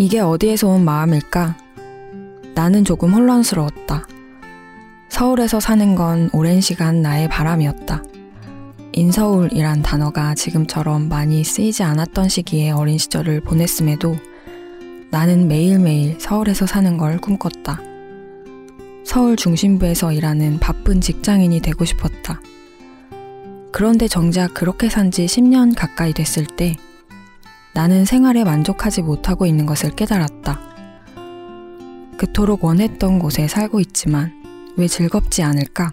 이게 어디에서 온 마음일까? 나는 조금 혼란스러웠다. 서울에서 사는 건 오랜 시간 나의 바람이었다. 인서울이란 단어가 지금처럼 많이 쓰이지 않았던 시기에 어린 시절을 보냈음에도 나는 매일매일 서울에서 사는 걸 꿈꿨다. 서울 중심부에서 일하는 바쁜 직장인이 되고 싶었다. 그런데 정작 그렇게 산 지 10년 가까이 됐을 때 나는 생활에 만족하지 못하고 있는 것을 깨달았다. 그토록 원했던 곳에 살고 있지만 왜 즐겁지 않을까?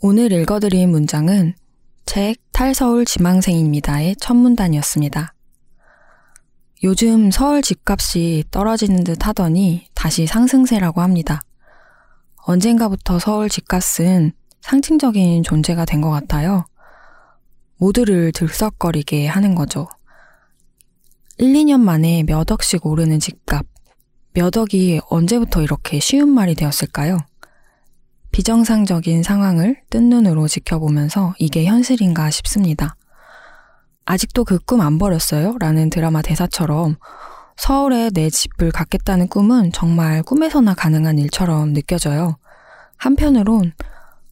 오늘 읽어드린 문장은 책 탈서울 지망생입니다의 첫 문단이었습니다. 요즘 서울 집값이 떨어지는 듯 하더니 다시 상승세라고 합니다. 언젠가부터 서울 집값은 상징적인 존재가 된 것 같아요. 모두를 들썩거리게 하는 거죠. 1, 2년 만에 몇 억씩 오르는 집값. 몇 억이 언제부터 이렇게 쉬운 말이 되었을까요? 비정상적인 상황을 뜬 눈으로 지켜보면서 이게 현실인가 싶습니다. 아직도 그 꿈 안 버렸어요? 라는 드라마 대사처럼 서울에 내 집을 갖겠다는 꿈은 정말 꿈에서나 가능한 일처럼 느껴져요. 한편으론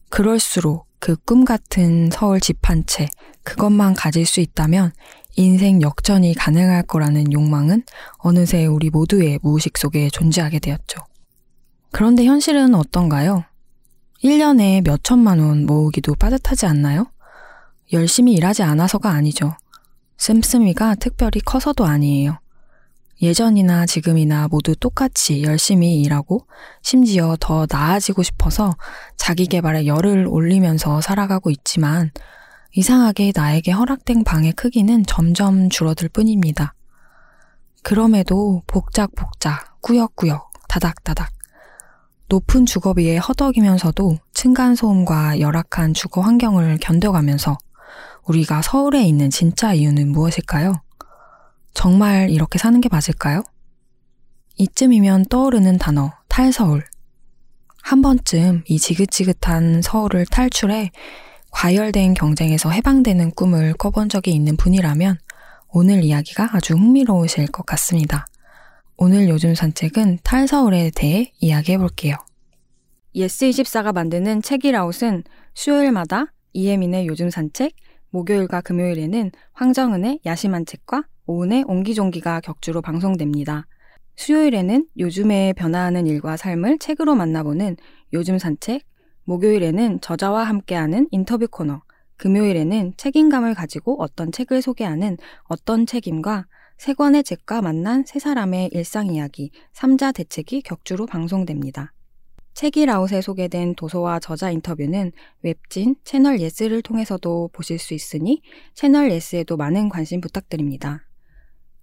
그럴수록 그 꿈 같은 서울 집 한 채, 그것만 가질 수 있다면 인생 역전이 가능할 거라는 욕망은 어느새 우리 모두의 무의식 속에 존재하게 되었죠. 그런데 현실은 어떤가요? 1년에 몇 천만 원 모으기도 빠듯하지 않나요? 열심히 일하지 않아서가 아니죠. 씀씀이가 특별히 커서도 아니에요. 예전이나 지금이나 모두 똑같이 열심히 일하고 심지어 더 나아지고 싶어서 자기 개발에 열을 올리면서 살아가고 있지만 이상하게 나에게 허락된 방의 크기는 점점 줄어들 뿐입니다. 그럼에도 복작복작, 꾸역꾸역, 다닥다닥. 높은 주거 비에 허덕이면서도 층간소음과 열악한 주거 환경을 견뎌가면서 우리가 서울에 있는 진짜 이유는 무엇일까요? 정말 이렇게 사는 게 맞을까요? 이쯤이면 떠오르는 단어, 탈서울. 한 번쯤 이 지긋지긋한 서울을 탈출해 과열된 경쟁에서 해방되는 꿈을 꿔본 적이 있는 분이라면 오늘 이야기가 아주 흥미로우실 것 같습니다. 오늘 요즘 산책은 탈서울에 대해 이야기해 볼게요. 예스24가 만드는 책읽아웃은 수요일마다 이혜민의 요즘 산책, 목요일과 금요일에는 황정은의 야심한 책과 오은의 옹기종기가 격주로 방송됩니다. 수요일에는 요즘에 변화하는 일과 삶을 책으로 만나보는 요즘 산책, 목요일에는 저자와 함께하는 인터뷰 코너, 금요일에는 책임감을 가지고 어떤 책을 소개하는 어떤 책임과 세 권의 책과 만난 세 사람의 일상 이야기, 3자 대책이 격주로 방송됩니다. 책읽아웃에 소개된 도서와 저자 인터뷰는 웹진 채널 예스를 통해서도 보실 수 있으니 채널 예스에도 많은 관심 부탁드립니다.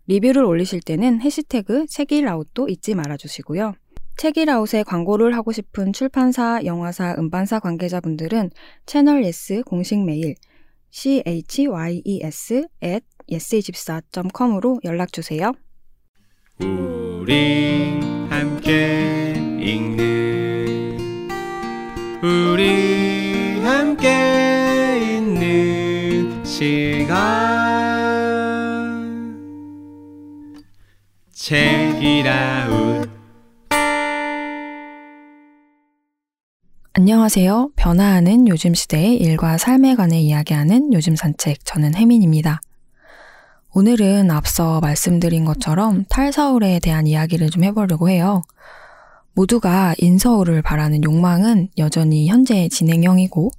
리뷰를 올리실 때는 해시태그 책읽아웃도 잊지 말아주시고요. 책읽아웃에 광고를 하고 싶은 출판사, 영화사, 음반사 관계자분들은 채널 예스 공식 메일 chyes at yes24.com으로 연락 주세요. 우리 함께 읽는 우리 함께 있는 시간 책이라웃 안녕하세요. 변화하는 요즘 시대의 일과 삶에 관해 이야기하는 요즘 산책. 저는 혜민입니다. 오늘은 앞서 말씀드린 것처럼 탈서울에 대한 이야기를 좀 해보려고 해요. 모두가 인서울을 바라는 욕망은 여전히 현재 진행형이고,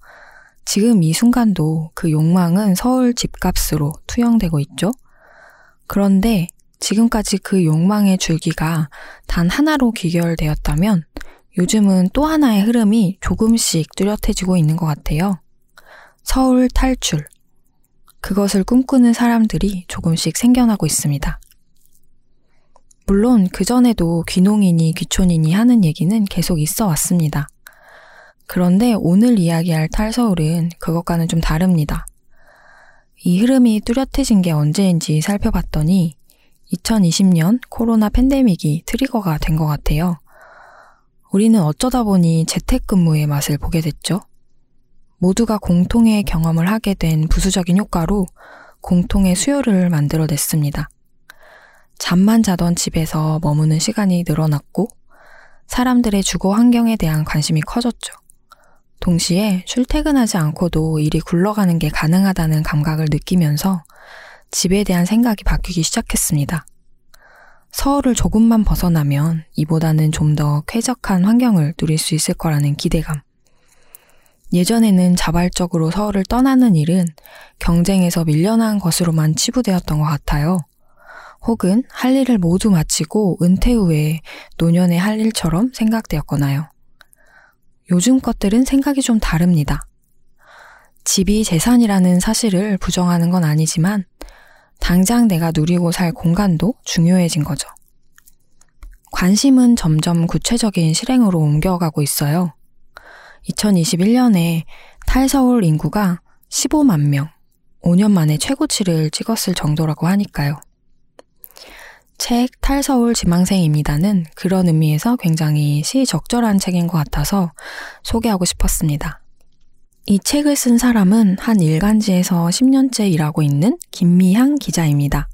지금 이 순간도 그 욕망은 서울 집값으로 투영되고 있죠. 그런데 지금까지 그 욕망의 줄기가 단 하나로 귀결되었다면 요즘은 또 하나의 흐름이 조금씩 뚜렷해지고 있는 것 같아요. 서울 탈출. 그것을 꿈꾸는 사람들이 조금씩 생겨나고 있습니다. 물론 그전에도 귀농이니 귀촌이니 하는 얘기는 계속 있어 왔습니다. 그런데 오늘 이야기할 탈서울은 그것과는 좀 다릅니다. 이 흐름이 뚜렷해진 게 언제인지 살펴봤더니 2020년 코로나 팬데믹이 트리거가 된 것 같아요. 우리는 어쩌다 보니 재택근무의 맛을 보게 됐죠. 모두가 공통의 경험을 하게 된 부수적인 효과로 공통의 수요를 만들어냈습니다. 잠만 자던 집에서 머무는 시간이 늘어났고 사람들의 주거 환경에 대한 관심이 커졌죠. 동시에 출퇴근하지 않고도 일이 굴러가는 게 가능하다는 감각을 느끼면서 집에 대한 생각이 바뀌기 시작했습니다. 서울을 조금만 벗어나면 이보다는 좀 더 쾌적한 환경을 누릴 수 있을 거라는 기대감. 예전에는 자발적으로 서울을 떠나는 일은 경쟁에서 밀려난 것으로만 치부되었던 것 같아요. 혹은 할 일을 모두 마치고 은퇴 후에 노년에 할 일처럼 생각되었거나요. 요즘 것들은 생각이 좀 다릅니다. 집이 재산이라는 사실을 부정하는 건 아니지만 당장 내가 누리고 살 공간도 중요해진 거죠. 관심은 점점 구체적인 실행으로 옮겨가고 있어요. 2021년에 탈서울 인구가 15만 명, 5년 만에 최고치를 찍었을 정도라고 하니까요. 책 탈서울 지망생입니다는 그런 의미에서 굉장히 시적절한 책인 것 같아서 소개하고 싶었습니다. 이 책을 쓴 사람은 한 일간지에서 10년째 일하고 있는 김미향 기자입니다.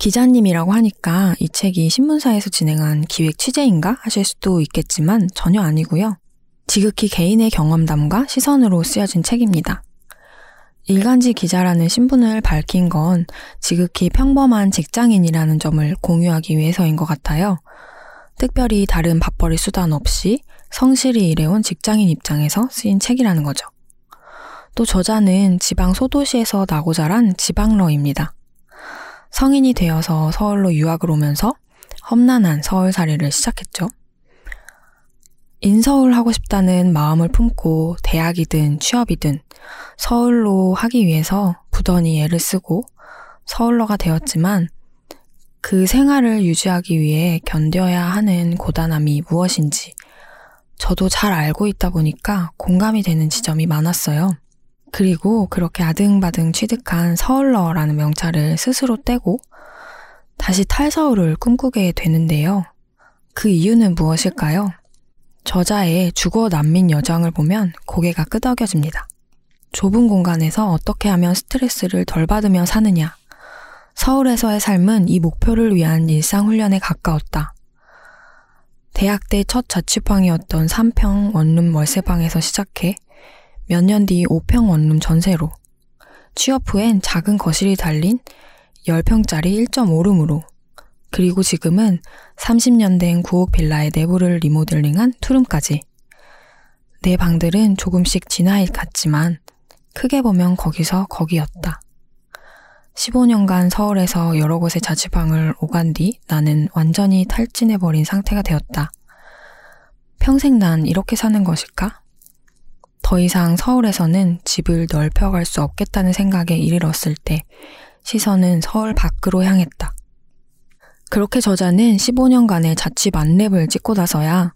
기자님이라고 하니까 이 책이 신문사에서 진행한 기획 취재인가 하실 수도 있겠지만 전혀 아니고요. 지극히 개인의 경험담과 시선으로 쓰여진 책입니다. 일간지 기자라는 신분을 밝힌 건 지극히 평범한 직장인이라는 점을 공유하기 위해서인 것 같아요. 특별히 다른 밥벌이 수단 없이 성실히 일해온 직장인 입장에서 쓰인 책이라는 거죠. 또 저자는 지방 소도시에서 나고 자란 지방러입니다. 성인이 되어서 서울로 유학을 오면서 험난한 서울살이를 시작했죠. 인서울 하고 싶다는 마음을 품고 대학이든 취업이든 서울로 하기 위해서 부단히 애를 쓰고 서울러가 되었지만 그 생활을 유지하기 위해 견뎌야 하는 고단함이 무엇인지 저도 잘 알고 있다 보니까 공감이 되는 지점이 많았어요. 그리고 그렇게 아등바등 취득한 서울러라는 명찰을 스스로 떼고 다시 탈서울을 꿈꾸게 되는데요. 그 이유는 무엇일까요? 저자의 주거 난민 여정을 보면 고개가 끄덕여집니다. 좁은 공간에서 어떻게 하면 스트레스를 덜 받으며 사느냐. 서울에서의 삶은 이 목표를 위한 일상훈련에 가까웠다. 대학 때 첫 자취방이었던 3평 원룸 월세방에서 시작해 몇 년 뒤 5평 원룸 전세로 취업 후엔 작은 거실이 달린 10평짜리 1.5룸으로 그리고 지금은 30년 된 구옥 빌라의 내부를 리모델링한 투룸까지. 내 방들은 조금씩 진화해 갔지만 크게 보면 거기서 거기였다. 15년간 서울에서 여러 곳의 자취방을 오간 뒤 나는 완전히 탈진해버린 상태가 되었다. 평생 난 이렇게 사는 것일까? 더 이상 서울에서는 집을 넓혀갈 수 없겠다는 생각에 이르렀을 때 시선은 서울 밖으로 향했다. 그렇게 저자는 15년간의 자취 만렙을 찍고 나서야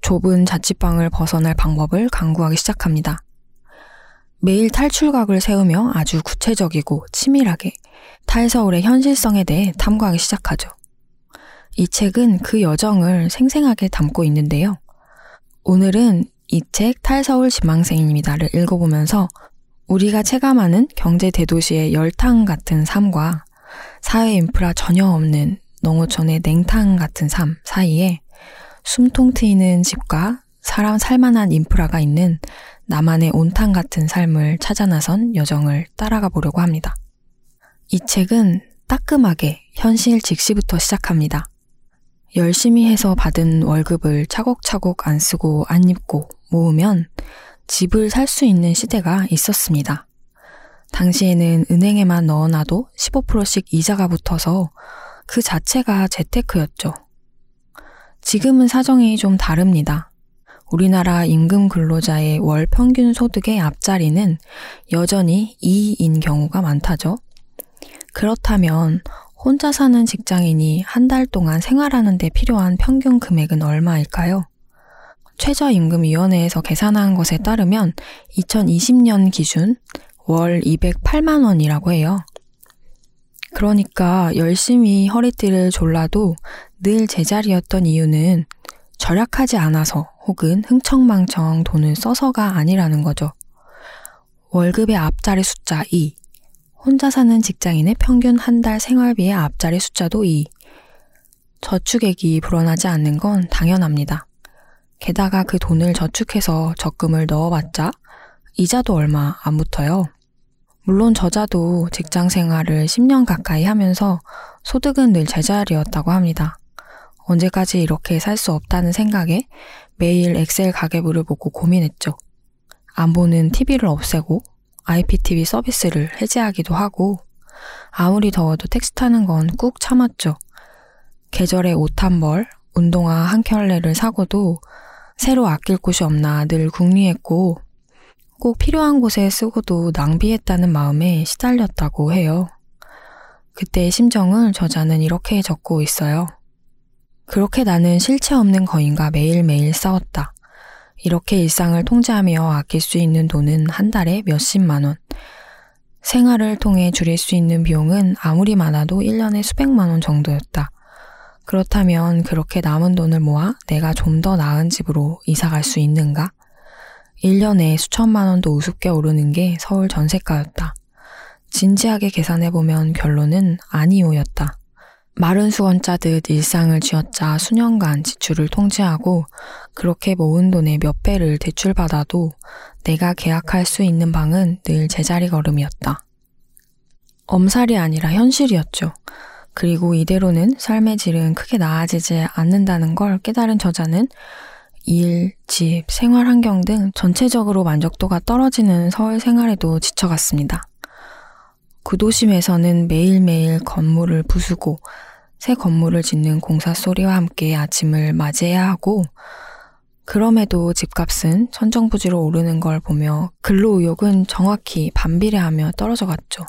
좁은 자취방을 벗어날 방법을 강구하기 시작합니다. 매일 탈출각을 세우며 아주 구체적이고 치밀하게 탈서울의 현실성에 대해 탐구하기 시작하죠. 이 책은 그 여정을 생생하게 담고 있는데요. 오늘은 이 책 탈서울 지망생입니다를 읽어보면서 우리가 체감하는 경제 대도시의 열탕 같은 삶과 사회 인프라 전혀 없는 농어촌의 냉탕 같은 삶 사이에 숨통 트이는 집과 사람 살만한 인프라가 있는 나만의 온탕 같은 삶을 찾아 나선 여정을 따라가 보려고 합니다. 이 책은 따끔하게 현실 직시부터 시작합니다. 열심히 해서 받은 월급을 차곡차곡 안 쓰고 안 입고 모으면 집을 살 수 있는 시대가 있었습니다. 당시에는 은행에만 넣어놔도 15%씩 이자가 붙어서 그 자체가 재테크였죠. 지금은 사정이 좀 다릅니다. 우리나라 임금 근로자의 월 평균 소득의 앞자리는 여전히 2인 경우가 많다죠. 그렇다면 혼자 사는 직장인이 한 달 동안 생활하는 데 필요한 평균 금액은 얼마일까요? 최저임금위원회에서 계산한 것에 따르면 2020년 기준 월 208만 원이라고 해요. 그러니까 열심히 허리띠를 졸라도 늘 제자리였던 이유는 절약하지 않아서 혹은 흥청망청 돈을 써서가 아니라는 거죠. 월급의 앞자리 숫자 2, 혼자 사는 직장인의 평균 한 달 생활비의 앞자리 숫자도 2, 저축액이 불어나지 않는 건 당연합니다. 게다가 그 돈을 저축해서 적금을 넣어봤자 이자도 얼마 안 붙어요. 물론 저자도 직장 생활을 10년 가까이 하면서 소득은 늘 제자리였다고 합니다. 언제까지 이렇게 살 수 없다는 생각에 매일 엑셀 가계부를 보고 고민했죠. 안 보는 TV를 없애고 IPTV 서비스를 해제하기도 하고 아무리 더워도 택시 타는 건 꾹 참았죠. 계절에 옷 한 벌, 운동화 한 켤레를 사고도 새로 아낄 곳이 없나 늘 궁리했고 꼭 필요한 곳에 쓰고도 낭비했다는 마음에 시달렸다고 해요. 그때의 심정을 저자는 이렇게 적고 있어요. 그렇게 나는 실체 없는 거인과 매일매일 싸웠다. 이렇게 일상을 통제하며 아낄 수 있는 돈은 한 달에 몇십만 원. 생활을 통해 줄일 수 있는 비용은 아무리 많아도 1년에 수백만 원 정도였다. 그렇다면 그렇게 남은 돈을 모아 내가 좀 더 나은 집으로 이사 갈 수 있는가? 1년에 수천만 원도 우습게 오르는 게 서울 전세가였다. 진지하게 계산해보면 결론은 아니오였다. 마른 수건 짜듯 일상을 쥐어짜 수년간 지출을 통제하고 그렇게 모은 돈의 몇 배를 대출받아도 내가 계약할 수 있는 방은 늘 제자리 걸음이었다. 엄살이 아니라 현실이었죠. 그리고 이대로는 삶의 질은 크게 나아지지 않는다는 걸 깨달은 저자는 일, 집, 생활 환경 등 전체적으로 만족도가 떨어지는 서울 생활에도 지쳐갔습니다. 구도심에서는 매일매일 건물을 부수고 새 건물을 짓는 공사 소리와 함께 아침을 맞이해야 하고 그럼에도 집값은 천정부지로 오르는 걸 보며 근로 의욕은 정확히 반비례하며 떨어져 갔죠.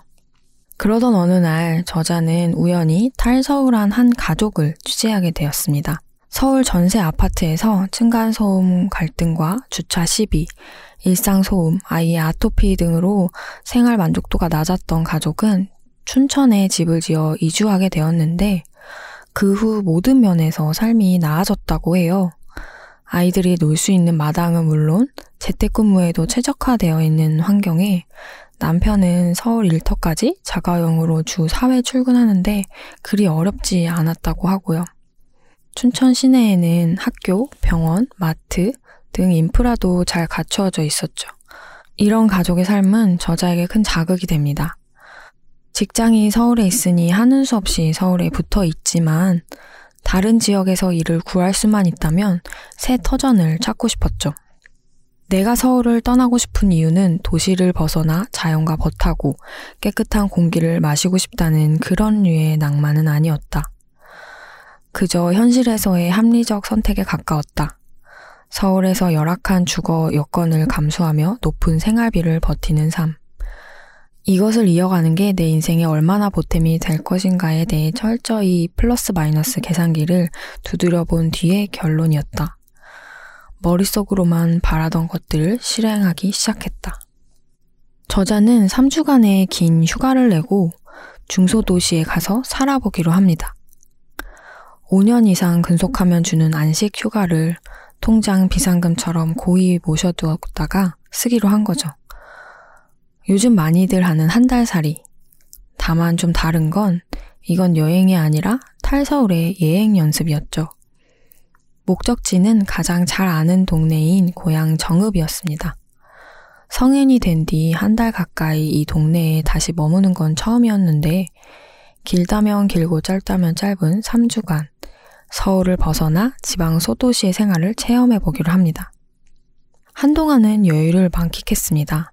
그러던 어느 날 저자는 우연히 탈서울한 한 가족을 취재하게 되었습니다. 서울 전세 아파트에서 층간소음 갈등과 주차 시비, 일상소음, 아이의 아토피 등으로 생활 만족도가 낮았던 가족은 춘천에 집을 지어 이주하게 되었는데 그 후 모든 면에서 삶이 나아졌다고 해요. 아이들이 놀 수 있는 마당은 물론 재택근무에도 최적화되어 있는 환경에 남편은 서울 일터까지 자가용으로 주 4회 출근하는데 그리 어렵지 않았다고 하고요. 춘천 시내에는 학교, 병원, 마트 등 인프라도 잘 갖추어져 있었죠. 이런 가족의 삶은 저자에게 큰 자극이 됩니다. 직장이 서울에 있으니 하는 수 없이 서울에 붙어 있지만 다른 지역에서 일을 구할 수만 있다면 새 터전을 찾고 싶었죠. 내가 서울을 떠나고 싶은 이유는 도시를 벗어나 자연과 벗하고 깨끗한 공기를 마시고 싶다는 그런 류의 낭만은 아니었다. 그저 현실에서의 합리적 선택에 가까웠다. 서울에서 열악한 주거 여건을 감수하며 높은 생활비를 버티는 삶. 이것을 이어가는 게 내 인생에 얼마나 보탬이 될 것인가에 대해 철저히 플러스 마이너스 계산기를 두드려 본 뒤의 결론이었다. 머릿속으로만 바라던 것들을 실행하기 시작했다. 저자는 3주간의 긴 휴가를 내고 중소도시에 가서 살아보기로 합니다. 5년 이상 근속하면 주는 안식 휴가를 통장 비상금처럼 고이 모셔두었다가 쓰기로 한 거죠. 요즘 많이들 하는 한 달 살이. 다만 좀 다른 건 이건 여행이 아니라 탈서울의 예행 연습이었죠. 목적지는 가장 잘 아는 동네인 고향 정읍이었습니다. 성인이 된 뒤 한 달 가까이 이 동네에 다시 머무는 건 처음이었는데 길다면 길고 짧다면 짧은 3주간 서울을 벗어나 지방 소도시의 생활을 체험해 보기로 합니다. 한동안은 여유를 만끽했습니다.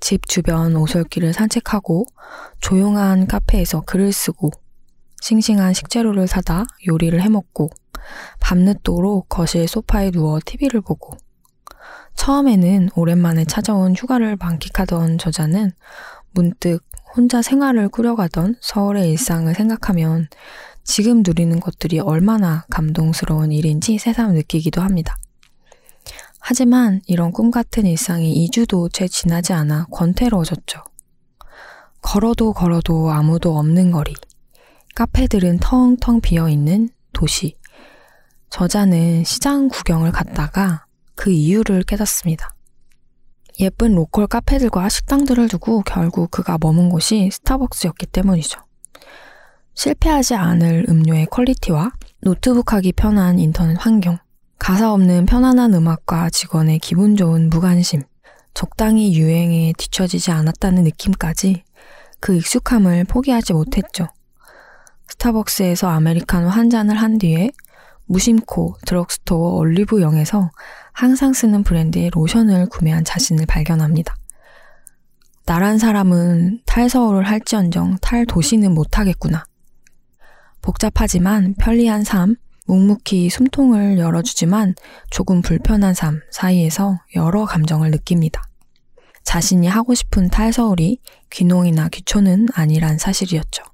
집 주변 오솔길을 산책하고 조용한 카페에서 글을 쓰고 싱싱한 식재료를 사다 요리를 해먹고 밤늦도록 거실 소파에 누워 TV를 보고 처음에는 오랜만에 찾아온 휴가를 만끽하던 저자는 문득 혼자 생활을 꾸려가던 서울의 일상을 생각하면 지금 누리는 것들이 얼마나 감동스러운 일인지 새삼 느끼기도 합니다. 하지만 이런 꿈 같은 일상이 2주도 채 지나지 않아 권태로워졌죠. 걸어도 걸어도 아무도 없는 거리. 카페들은 텅텅 비어 있는 도시. 저자는 시장 구경을 갔다가 그 이유를 깨닫습니다. 예쁜 로컬 카페들과 식당들을 두고 결국 그가 머문 곳이 스타벅스였기 때문이죠. 실패하지 않을 음료의 quality와 노트북 하기 편한 인터넷 환경, 가사 없는 편안한 음악과 직원의 기분 좋은 무관심, 적당히 유행에 뒤처지지 않았다는 느낌까지 그 익숙함을 포기하지 못했죠. 스타벅스에서 아메리카노 한 잔을 한 뒤에 무심코 드럭스토어 올리브영에서 항상 쓰는 브랜드의 로션을 구매한 자신을 발견합니다. 나란 사람은 탈서울을 할지언정 탈도시는 못하겠구나. 복잡하지만 편리한 삶, 묵묵히 숨통을 열어주지만 조금 불편한 삶 사이에서 여러 감정을 느낍니다. 자신이 하고 싶은 탈서울이 귀농이나 귀촌은 아니란 사실이었죠.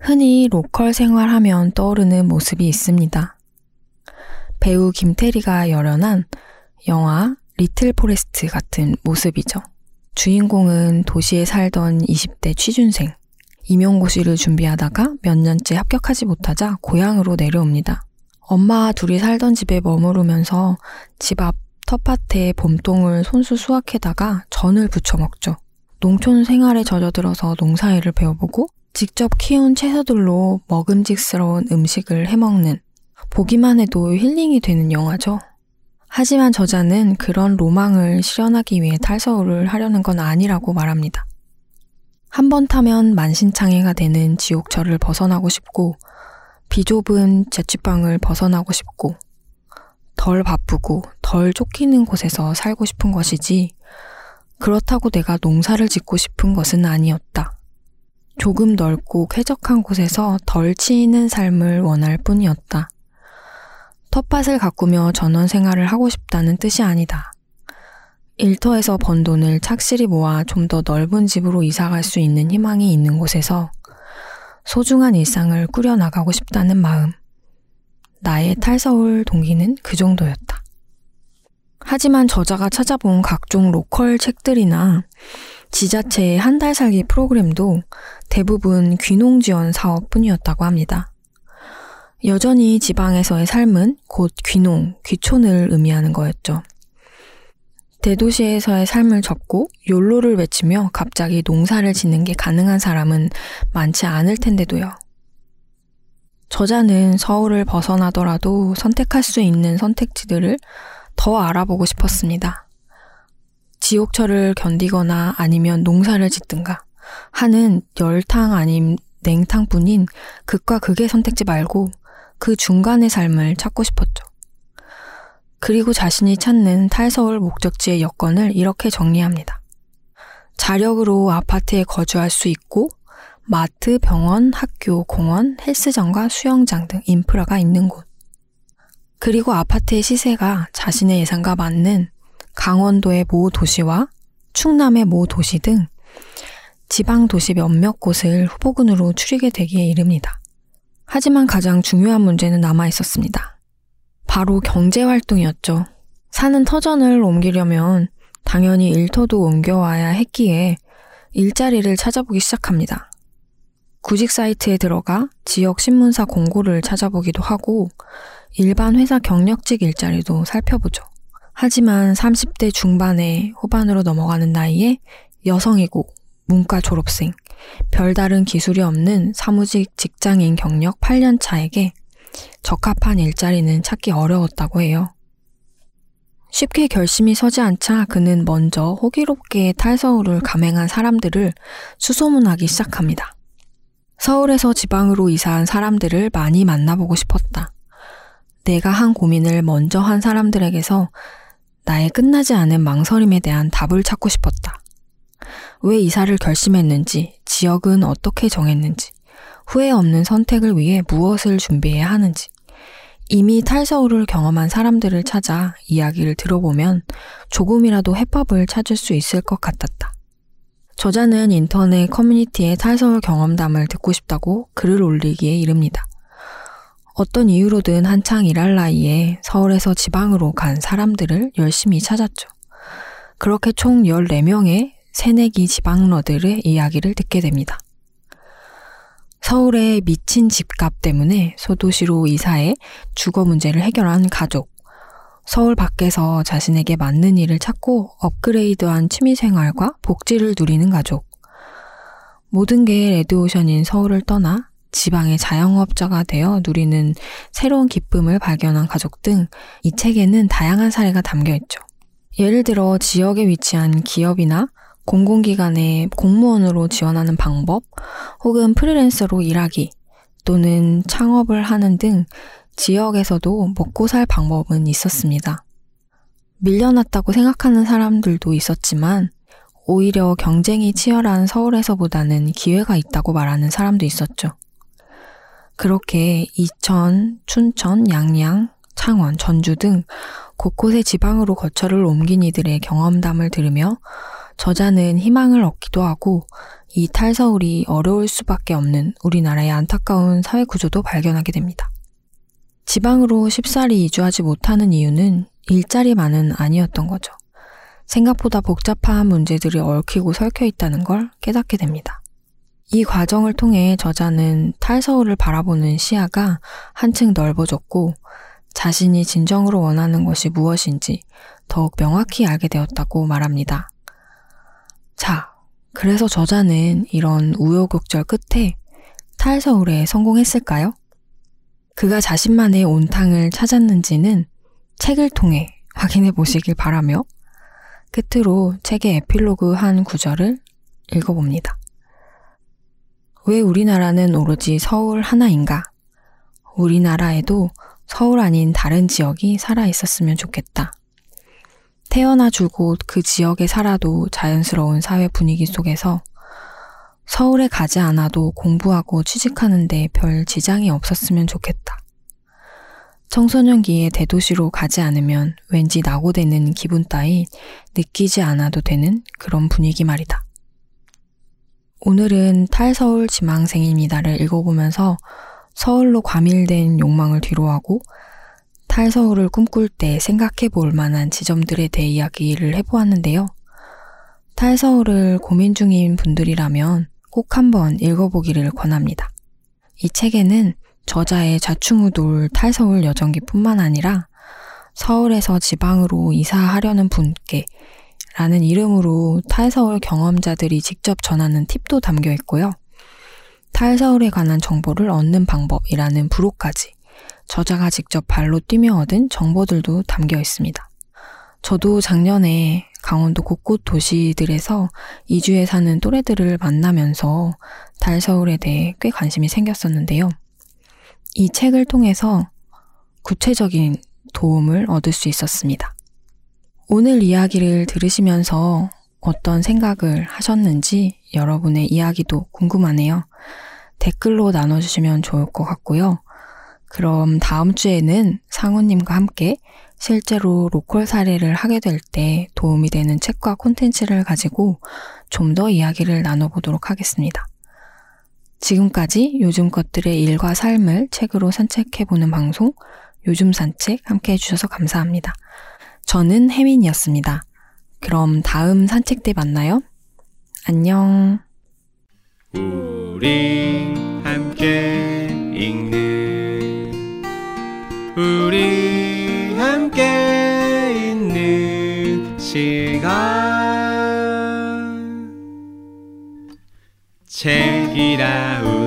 흔히 로컬 생활하면 떠오르는 모습이 있습니다. 배우 김태리가 열연한 영화 리틀 포레스트 같은 모습이죠. 주인공은 도시에 살던 20대 취준생. 임용고시를 준비하다가 몇 년째 합격하지 못하자 고향으로 내려옵니다. 엄마와 둘이 살던 집에 머무르면서 집 앞 텃밭에 봄동을 손수 수확해다가 전을 부쳐 먹죠. 농촌 생활에 젖어들어서 농사일을 배워보고 직접 키운 채소들로 먹음직스러운 음식을 해먹는 보기만 해도 힐링이 되는 영화죠. 하지만 저자는 그런 로망을 실현하기 위해 탈서울을 하려는 건 아니라고 말합니다. 한 번 타면 만신창이가 되는 지옥철을 벗어나고 싶고, 비좁은 자취방을 벗어나고 싶고, 덜 바쁘고 덜 쫓기는 곳에서 살고 싶은 것이지, 그렇다고 내가 농사를 짓고 싶은 것은 아니었다. 조금 넓고 쾌적한 곳에서 덜 치이는 삶을 원할 뿐이었다. 텃밭을 가꾸며 전원 생활을 하고 싶다는 뜻이 아니다. 일터에서 번 돈을 착실히 모아 좀 더 넓은 집으로 이사갈 수 있는 희망이 있는 곳에서 소중한 일상을 꾸려나가고 싶다는 마음. 나의 탈서울 동기는 그 정도였다. 하지만 저자가 찾아본 각종 로컬 책들이나 지자체의 한 달 살기 프로그램도 대부분 귀농 지원 사업뿐이었다고 합니다. 여전히 지방에서의 삶은 곧 귀농, 귀촌을 의미하는 거였죠. 대도시에서의 삶을 접고 욜로를 외치며 갑자기 농사를 짓는 게 가능한 사람은 많지 않을 텐데도요. 저자는 서울을 벗어나더라도 선택할 수 있는 선택지들을 더 알아보고 싶었습니다. 지옥철을 견디거나 아니면 농사를 짓든가 하는 열탕 아님 냉탕뿐인 극과 극의 선택지 말고 그 중간의 삶을 찾고 싶었죠. 그리고 자신이 찾는 탈서울 목적지의 여건을 이렇게 정리합니다. 자력으로 아파트에 거주할 수 있고 마트, 병원, 학교, 공원, 헬스장과 수영장 등 인프라가 있는 곳. 그리고 아파트의 시세가 자신의 예상과 맞는 강원도의 모 도시와 충남의 모 도시 등 지방 도시 몇몇 곳을 후보군으로 추리게 되기에 이릅니다. 하지만 가장 중요한 문제는 남아 있었습니다. 바로 경제 활동이었죠. 사는 터전을 옮기려면 당연히 일터도 옮겨와야 했기에 일자리를 찾아보기 시작합니다. 구직 사이트에 들어가 지역 신문사 공고를 찾아보기도 하고 일반 회사 경력직 일자리도 살펴보죠. 하지만 30대 중반에 후반으로 넘어가는 나이에 여성이고 문과 졸업생, 별다른 기술이 없는 사무직 직장인 경력 8년 차에게 적합한 일자리는 찾기 어려웠다고 해요. 쉽게 결심이 서지 않자 그는 먼저 호기롭게 탈서울을 감행한 사람들을 수소문하기 시작합니다. 서울에서 지방으로 이사한 사람들을 많이 만나보고 싶었다. 내가 한 고민을 먼저 한 사람들에게서 나의 끝나지 않은 망설임에 대한 답을 찾고 싶었다. 왜 이사를 결심했는지, 지역은 어떻게 정했는지, 후회 없는 선택을 위해 무엇을 준비해야 하는지, 이미 탈서울을 경험한 사람들을 찾아 이야기를 들어보면 조금이라도 해법을 찾을 수 있을 것 같았다. 저자는 인터넷 커뮤니티에 탈서울 경험담을 듣고 싶다고 글을 올리기에 이릅니다. 어떤 이유로든 한창 일할 나이에 서울에서 지방으로 간 사람들을 열심히 찾았죠. 그렇게 총 14명의 새내기 지방러들의 이야기를 듣게 됩니다. 서울의 미친 집값 때문에 소도시로 이사해 주거 문제를 해결한 가족, 서울 밖에서 자신에게 맞는 일을 찾고 업그레이드한 취미생활과 복지를 누리는 가족, 모든 게 레드오션인 서울을 떠나 지방의 자영업자가 되어 누리는 새로운 기쁨을 발견한 가족 등 이 책에는 다양한 사례가 담겨 있죠. 예를 들어 지역에 위치한 기업이나 공공기관에 공무원으로 지원하는 방법, 혹은 프리랜서로 일하기, 또는 창업을 하는 등 지역에서도 먹고 살 방법은 있었습니다. 밀려났다고 생각하는 사람들도 있었지만, 오히려 경쟁이 치열한 서울에서보다는 기회가 있다고 말하는 사람도 있었죠. 그렇게 이천, 춘천, 양양, 창원, 전주 등 곳곳의 지방으로 거처를 옮긴 이들의 경험담을 들으며 저자는 희망을 얻기도 하고 이 탈서울이 어려울 수밖에 없는 우리나라의 안타까운 사회 구조도 발견하게 됩니다. 지방으로 쉽사리 이주하지 못하는 이유는 일자리만은 아니었던 거죠. 생각보다 복잡한 문제들이 얽히고 설켜 있다는 걸 깨닫게 됩니다. 이 과정을 통해 저자는 탈서울을 바라보는 시야가 한층 넓어졌고 자신이 진정으로 원하는 것이 무엇인지 더욱 명확히 알게 되었다고 말합니다. 자, 그래서 저자는 이런 우여곡절 끝에 탈서울에 성공했을까요? 그가 자신만의 온탕을 찾았는지는 책을 통해 확인해 보시길 바라며 끝으로 책의 에필로그 한 구절을 읽어봅니다. 왜 우리나라는 오로지 서울 하나인가? 우리나라에도 서울 아닌 다른 지역이 살아 있었으면 좋겠다. 태어나 줄곧 그 지역에 살아도 자연스러운 사회 분위기 속에서 서울에 가지 않아도 공부하고 취직하는데 별 지장이 없었으면 좋겠다. 청소년기에 대도시로 가지 않으면 왠지 낙오되는 기분 따위 느끼지 않아도 되는 그런 분위기 말이다. 오늘은 탈서울 지망생입니다를 읽어보면서 서울로 과밀된 욕망을 뒤로하고 탈서울을 꿈꿀 때 생각해 볼 만한 지점들에 대해 이야기를 해보았는데요. 탈서울을 고민 중인 분들이라면 꼭 한번 읽어보기를 권합니다. 이 책에는 저자의 좌충우돌 탈서울 여정기뿐만 아니라 서울에서 지방으로 이사하려는 분께 라는 이름으로 탈서울 경험자들이 직접 전하는 팁도 담겨 있고요. 탈서울에 관한 정보를 얻는 방법이라는 부록까지 저자가 직접 발로 뛰며 얻은 정보들도 담겨 있습니다. 저도 작년에 강원도 곳곳 도시들에서 이주해 사는 또래들을 만나면서 달서울에 대해 꽤 관심이 생겼었는데요. 이 책을 통해서 구체적인 도움을 얻을 수 있었습니다. 오늘 이야기를 들으시면서 어떤 생각을 하셨는지 여러분의 이야기도 궁금하네요. 댓글로 나눠주시면 좋을 것 같고요. 그럼 다음 주에는 상우님과 함께 실제로 로컬 사례를 하게 될 때 도움이 되는 책과 콘텐츠를 가지고 좀 더 이야기를 나눠보도록 하겠습니다. 지금까지 요즘 것들의 일과 삶을 책으로 산책해보는 방송 요즘 산책 함께 해주셔서 감사합니다. 저는 혜민이었습니다. 그럼 다음 산책 때 만나요. 안녕. 우리 함께 읽는 우리 함께 있는 시간 책이라